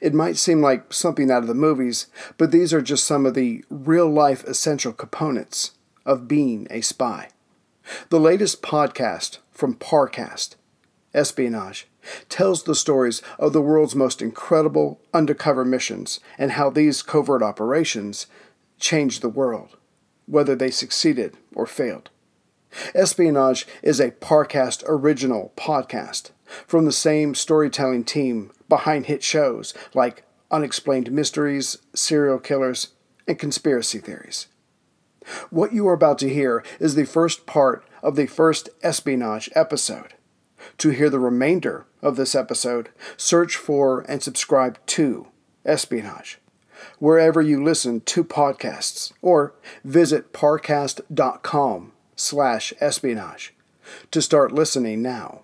It might seem like something out of the movies, but these are just some of the real life essential components of being a spy. The latest podcast from Parcast, Espionage, tells the stories of the world's most incredible undercover missions and how these covert operations changed the world, whether they succeeded or failed. Espionage is a Parcast original podcast from the same storytelling team behind hit shows like Unexplained Mysteries, Serial Killers, and Conspiracy Theories. What you are about to hear is the first part of the first espionage episode. To hear the remainder of this episode, search for and subscribe to Espionage, wherever you listen to podcasts, or visit parcast.com slash espionage to start listening now.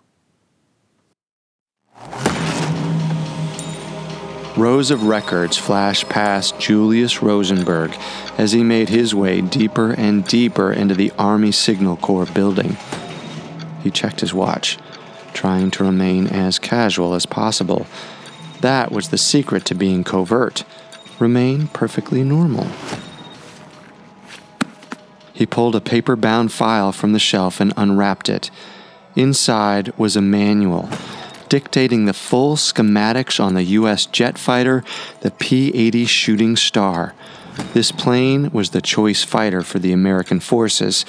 Rows of records flashed past Julius Rosenberg as he made his way deeper and deeper into the Army Signal Corps building. He checked his watch, trying to remain as casual as possible. That was the secret to being covert. Remain perfectly normal. He pulled a paper bound file from the shelf and unwrapped it. Inside was a manual dictating the full schematics on the U.S. jet fighter, the P 80 Shooting Star. This plane was the choice fighter for the American forces,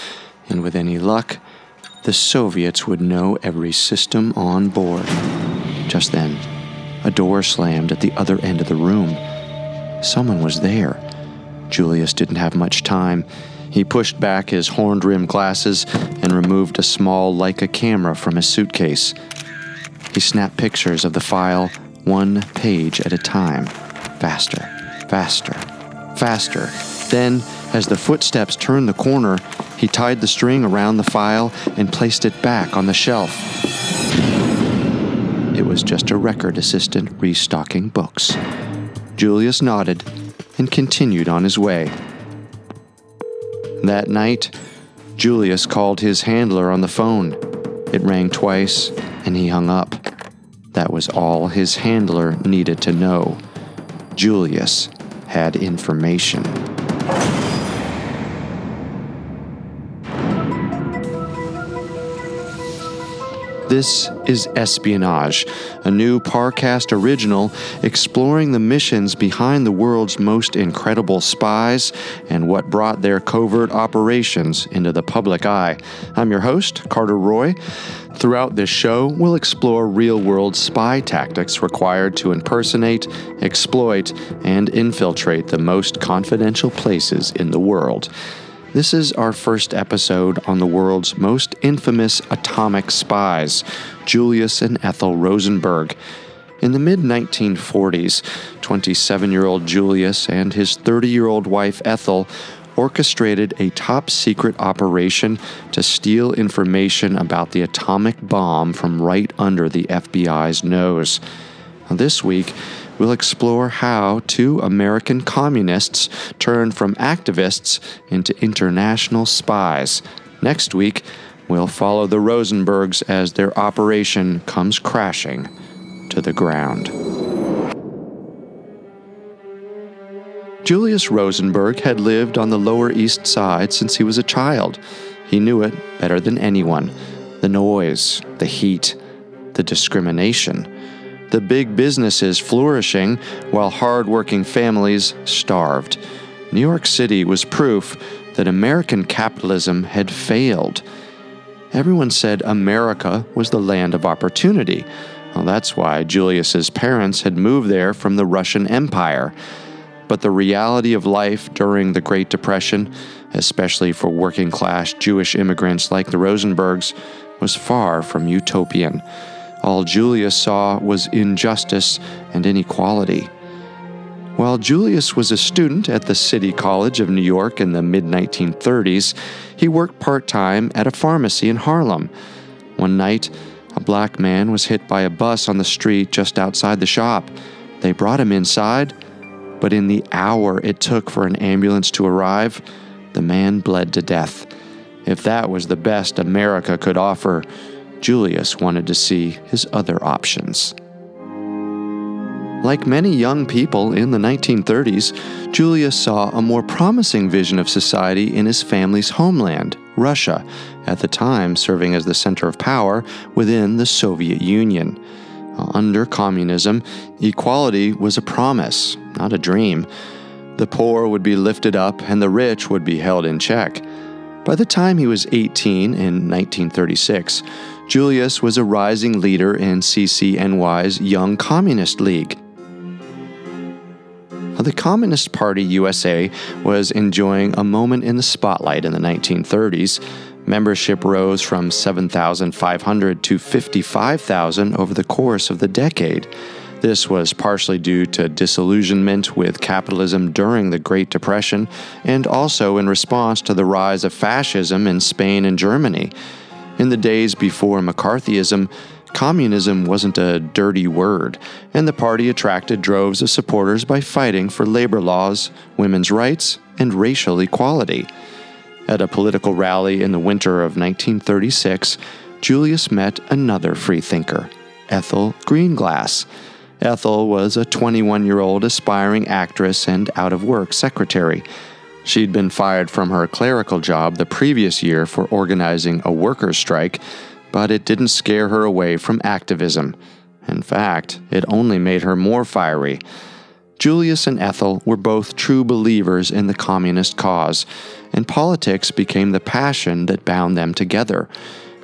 and with any luck, the Soviets would know every system on board. Just then, a door slammed at the other end of the room. Someone was there. Julius didn't have much time. He pushed back his horned rimmed glasses and removed a small Leica camera from his suitcase. He snapped pictures of the file one page at a time. Faster, faster, faster. Then, as the footsteps turned the corner, he tied the string around the file and placed it back on the shelf. It was just a record assistant restocking books. Julius nodded and continued on his way. That night, Julius called his handler on the phone. It rang twice, and he hung up. That was all his handler needed to know. Julius had information. This is Espionage, a new Parcast original exploring the missions behind the world's most incredible spies and what brought their covert operations into the public eye. I'm your host, Carter Roy. Throughout this show, we'll explore real world spy tactics required to impersonate, exploit, and infiltrate the most confidential places in the world. This is our first episode on the world's most infamous atomic spies, Julius and Ethel Rosenberg. In the mid 1940s, 27 year old Julius and his 30 year old wife Ethel orchestrated a top secret operation to steal information about the atomic bomb from right under the FBI's nose. This week, we'll explore how two American communists turned from activists into international spies. Next week, we'll follow the Rosenbergs as their operation comes crashing to the ground. Julius Rosenberg had lived on the Lower East Side since he was a child. He knew it better than anyone the noise, the heat, the discrimination the big businesses flourishing while hard-working families starved. New York City was proof that American capitalism had failed. Everyone said America was the land of opportunity. Well, that's why Julius's parents had moved there from the Russian Empire. But the reality of life during the Great Depression, especially for working class Jewish immigrants like the Rosenbergs, was far from utopian. All Julius saw was injustice and inequality. While Julius was a student at the City College of New York in the mid 1930s, he worked part time at a pharmacy in Harlem. One night, a black man was hit by a bus on the street just outside the shop. They brought him inside, but in the hour it took for an ambulance to arrive, the man bled to death. If that was the best America could offer, Julius wanted to see his other options. Like many young people in the 1930s, Julius saw a more promising vision of society in his family's homeland, Russia, at the time serving as the center of power within the Soviet Union. Under communism, equality was a promise, not a dream. The poor would be lifted up and the rich would be held in check. By the time he was 18 in 1936, Julius was a rising leader in CCNY's Young Communist League. The Communist Party USA was enjoying a moment in the spotlight in the 1930s. Membership rose from 7,500 to 55,000 over the course of the decade. This was partially due to disillusionment with capitalism during the Great Depression and also in response to the rise of fascism in Spain and Germany. In the days before McCarthyism, communism wasn't a dirty word, and the party attracted droves of supporters by fighting for labor laws, women's rights, and racial equality. At a political rally in the winter of 1936, Julius met another freethinker, Ethel Greenglass. Ethel was a 21 year old aspiring actress and out of work secretary. She'd been fired from her clerical job the previous year for organizing a workers' strike, but it didn't scare her away from activism. In fact, it only made her more fiery. Julius and Ethel were both true believers in the communist cause, and politics became the passion that bound them together.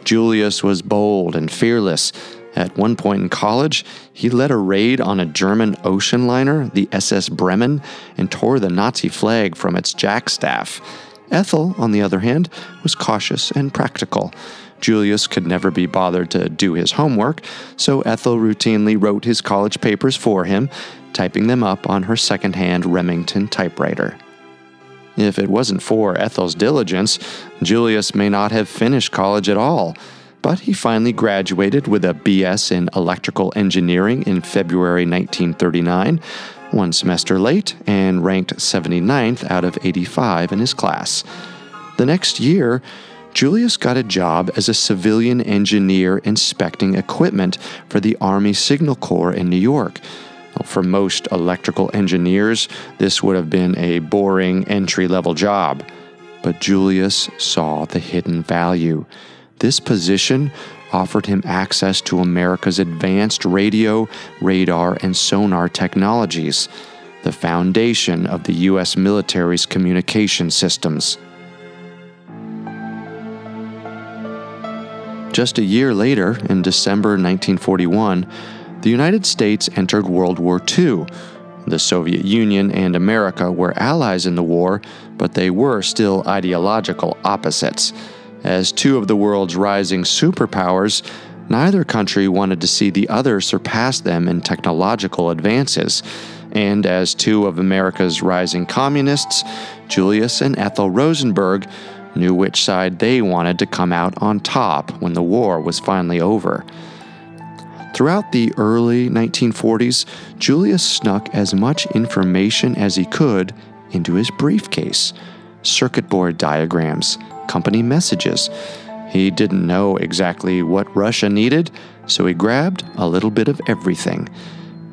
Julius was bold and fearless, at one point in college, he led a raid on a German ocean liner, the SS Bremen, and tore the Nazi flag from its jackstaff. Ethel, on the other hand, was cautious and practical. Julius could never be bothered to do his homework, so Ethel routinely wrote his college papers for him, typing them up on her second-hand Remington typewriter. If it wasn't for Ethel's diligence, Julius may not have finished college at all but he finally graduated with a BS in electrical engineering in February 1939, one semester late, and ranked 79th out of 85 in his class. The next year, Julius got a job as a civilian engineer inspecting equipment for the Army Signal Corps in New York. For most electrical engineers, this would have been a boring entry level job. But Julius saw the hidden value. This position offered him access to America's advanced radio, radar, and sonar technologies, the foundation of the U.S. military's communication systems. Just a year later, in December 1941, the United States entered World War II. The Soviet Union and America were allies in the war, but they were still ideological opposites. As two of the world's rising superpowers, neither country wanted to see the other surpass them in technological advances. And as two of America's rising communists, Julius and Ethel Rosenberg knew which side they wanted to come out on top when the war was finally over. Throughout the early 1940s, Julius snuck as much information as he could into his briefcase circuit board diagrams, company messages. He didn't know exactly what Russia needed, so he grabbed a little bit of everything.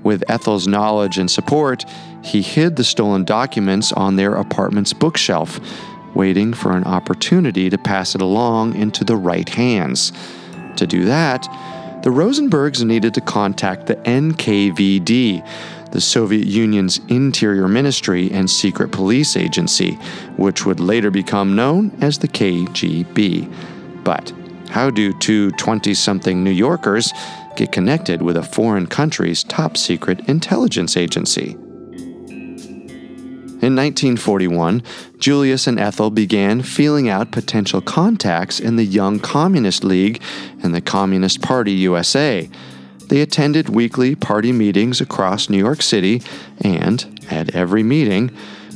With Ethel's knowledge and support, he hid the stolen documents on their apartment's bookshelf, waiting for an opportunity to pass it along into the right hands. To do that, the Rosenbergs needed to contact the NKVD, the Soviet Union's interior ministry and secret police agency, which would later become known as the KGB. But how do two 20 something New Yorkers get connected with a foreign country's top secret intelligence agency? In 1941, Julius and Ethel began feeling out potential contacts in the Young Communist League and the Communist Party USA. They attended weekly party meetings across New York City, and at every meeting,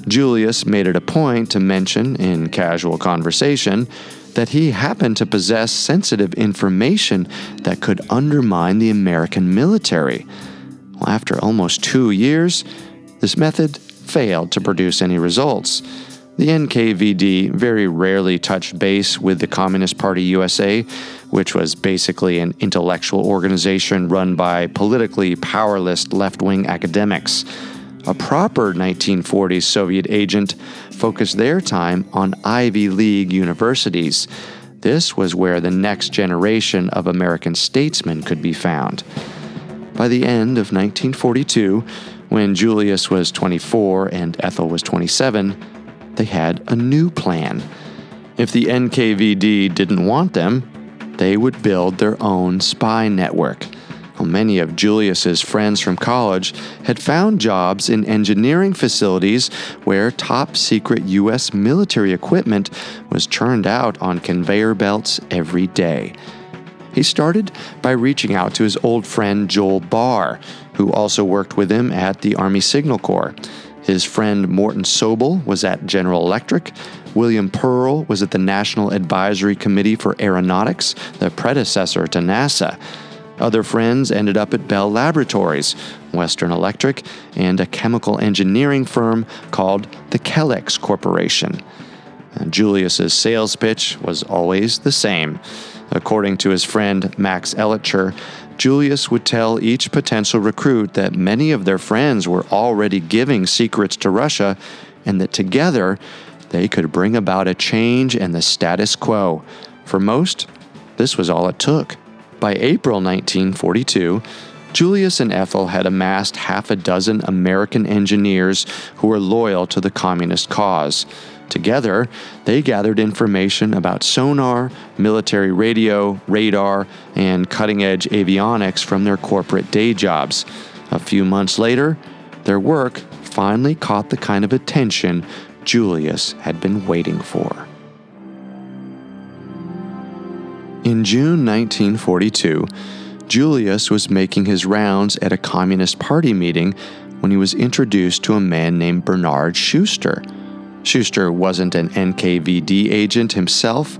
Julius made it a point to mention in casual conversation that he happened to possess sensitive information that could undermine the American military. Well, after almost two years, this method failed to produce any results. The NKVD very rarely touched base with the Communist Party USA, which was basically an intellectual organization run by politically powerless left wing academics. A proper 1940s Soviet agent focused their time on Ivy League universities. This was where the next generation of American statesmen could be found. By the end of 1942, when Julius was 24 and Ethel was 27, they had a new plan. If the NKVD didn't want them, they would build their own spy network. Well, many of Julius's friends from college had found jobs in engineering facilities where top secret U.S. military equipment was churned out on conveyor belts every day. He started by reaching out to his old friend Joel Barr, who also worked with him at the Army Signal Corps. His friend Morton Sobell was at General Electric. William Perl was at the National Advisory Committee for Aeronautics, the predecessor to NASA. Other friends ended up at Bell Laboratories, Western Electric, and a chemical engineering firm called the Kellex Corporation. Julius's sales pitch was always the same. According to his friend Max Elitcher, Julius would tell each potential recruit that many of their friends were already giving secrets to Russia and that together they could bring about a change in the status quo. For most, this was all it took. By April 1942, Julius and Ethel had amassed half a dozen American engineers who were loyal to the communist cause. Together, they gathered information about sonar, military radio, radar, and cutting edge avionics from their corporate day jobs. A few months later, their work finally caught the kind of attention Julius had been waiting for. In June 1942, Julius was making his rounds at a Communist Party meeting when he was introduced to a man named Bernard Schuster. Schuster wasn't an NKVD agent himself,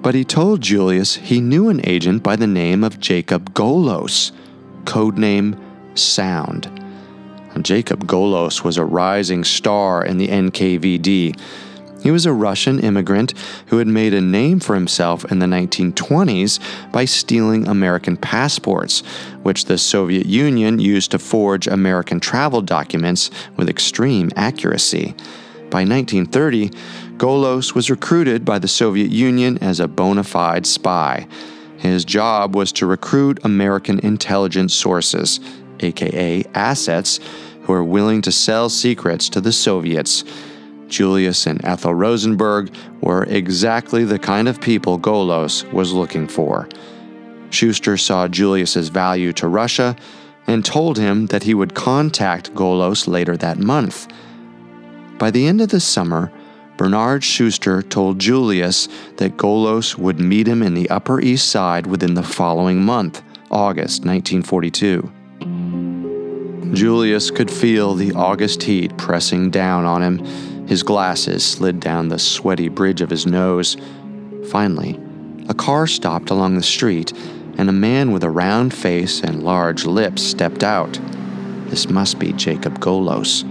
but he told Julius he knew an agent by the name of Jacob Golos, codename Sound. Jacob Golos was a rising star in the NKVD. He was a Russian immigrant who had made a name for himself in the 1920s by stealing American passports, which the Soviet Union used to forge American travel documents with extreme accuracy. By 1930, Golos was recruited by the Soviet Union as a bona fide spy. His job was to recruit American intelligence sources, aka assets, who were willing to sell secrets to the Soviets. Julius and Ethel Rosenberg were exactly the kind of people Golos was looking for. Schuster saw Julius's value to Russia, and told him that he would contact Golos later that month. By the end of the summer, Bernard Schuster told Julius that Golos would meet him in the Upper East Side within the following month, August 1942. Julius could feel the August heat pressing down on him. His glasses slid down the sweaty bridge of his nose. Finally, a car stopped along the street, and a man with a round face and large lips stepped out. This must be Jacob Golos.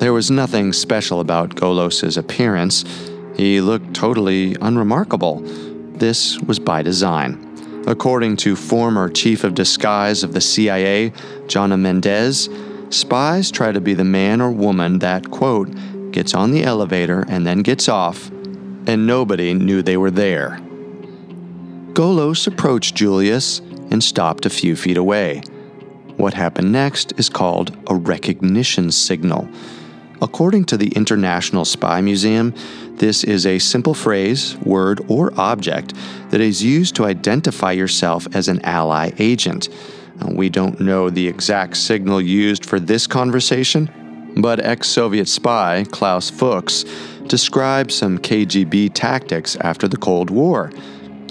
There was nothing special about Golos's appearance. He looked totally unremarkable. This was by design. According to former chief of disguise of the CIA, Jonna Mendez, spies try to be the man or woman that, quote, gets on the elevator and then gets off, and nobody knew they were there. Golos approached Julius and stopped a few feet away. What happened next is called a recognition signal. According to the International Spy Museum, this is a simple phrase, word, or object that is used to identify yourself as an ally agent. We don't know the exact signal used for this conversation, but ex Soviet spy Klaus Fuchs described some KGB tactics after the Cold War.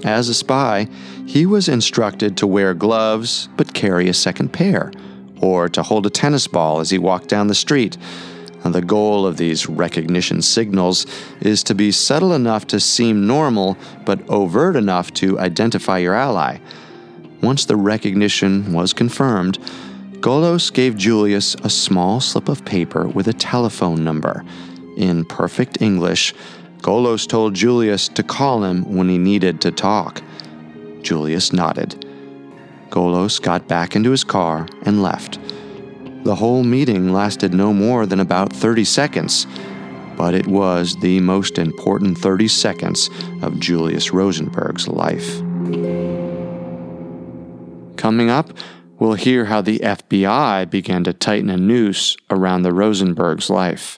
As a spy, he was instructed to wear gloves but carry a second pair, or to hold a tennis ball as he walked down the street. The goal of these recognition signals is to be subtle enough to seem normal, but overt enough to identify your ally. Once the recognition was confirmed, Golos gave Julius a small slip of paper with a telephone number. In perfect English, Golos told Julius to call him when he needed to talk. Julius nodded. Golos got back into his car and left. The whole meeting lasted no more than about 30 seconds, but it was the most important 30 seconds of Julius Rosenberg's life. Coming up, we'll hear how the FBI began to tighten a noose around the Rosenberg's life.